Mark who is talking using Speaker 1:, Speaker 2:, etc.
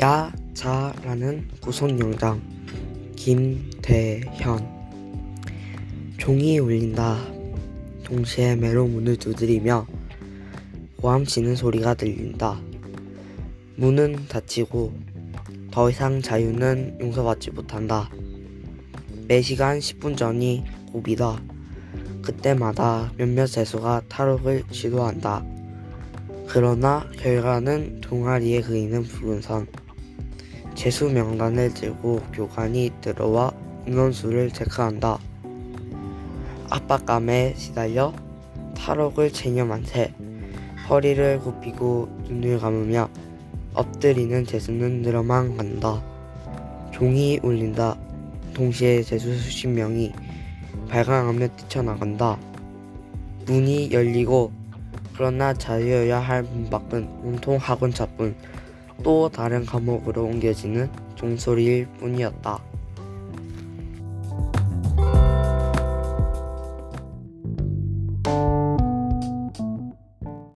Speaker 1: 야자라는 구속영장. 김대현. 종이 울린다. 동시에 매로 문을 두드리며 고함치는 소리가 들린다. 문은 닫히고 더 이상 자유는 용서받지 못한다. 매 시간 10분 전이 고비다. 그때마다 몇몇 재수가 탈옥을 시도한다. 그러나 결과는 동아리에 그리는 붉은 선 재수 명단을 들고 교관이 들어와 인원수를 체크한다. 압박감에 시달려 탈옥을 체념한 채 허리를 굽히고 눈을 감으며 엎드리는 재수는 늘어만 간다. 종이 울린다. 동시에 재수 수십 명이 발광하며 뛰쳐나간다. 문이 열리고 그러나 자유여야 할 문 밖은 온통 학원차뿐 또 다른 과목으로 옮겨지는 종소리일 뿐이었다.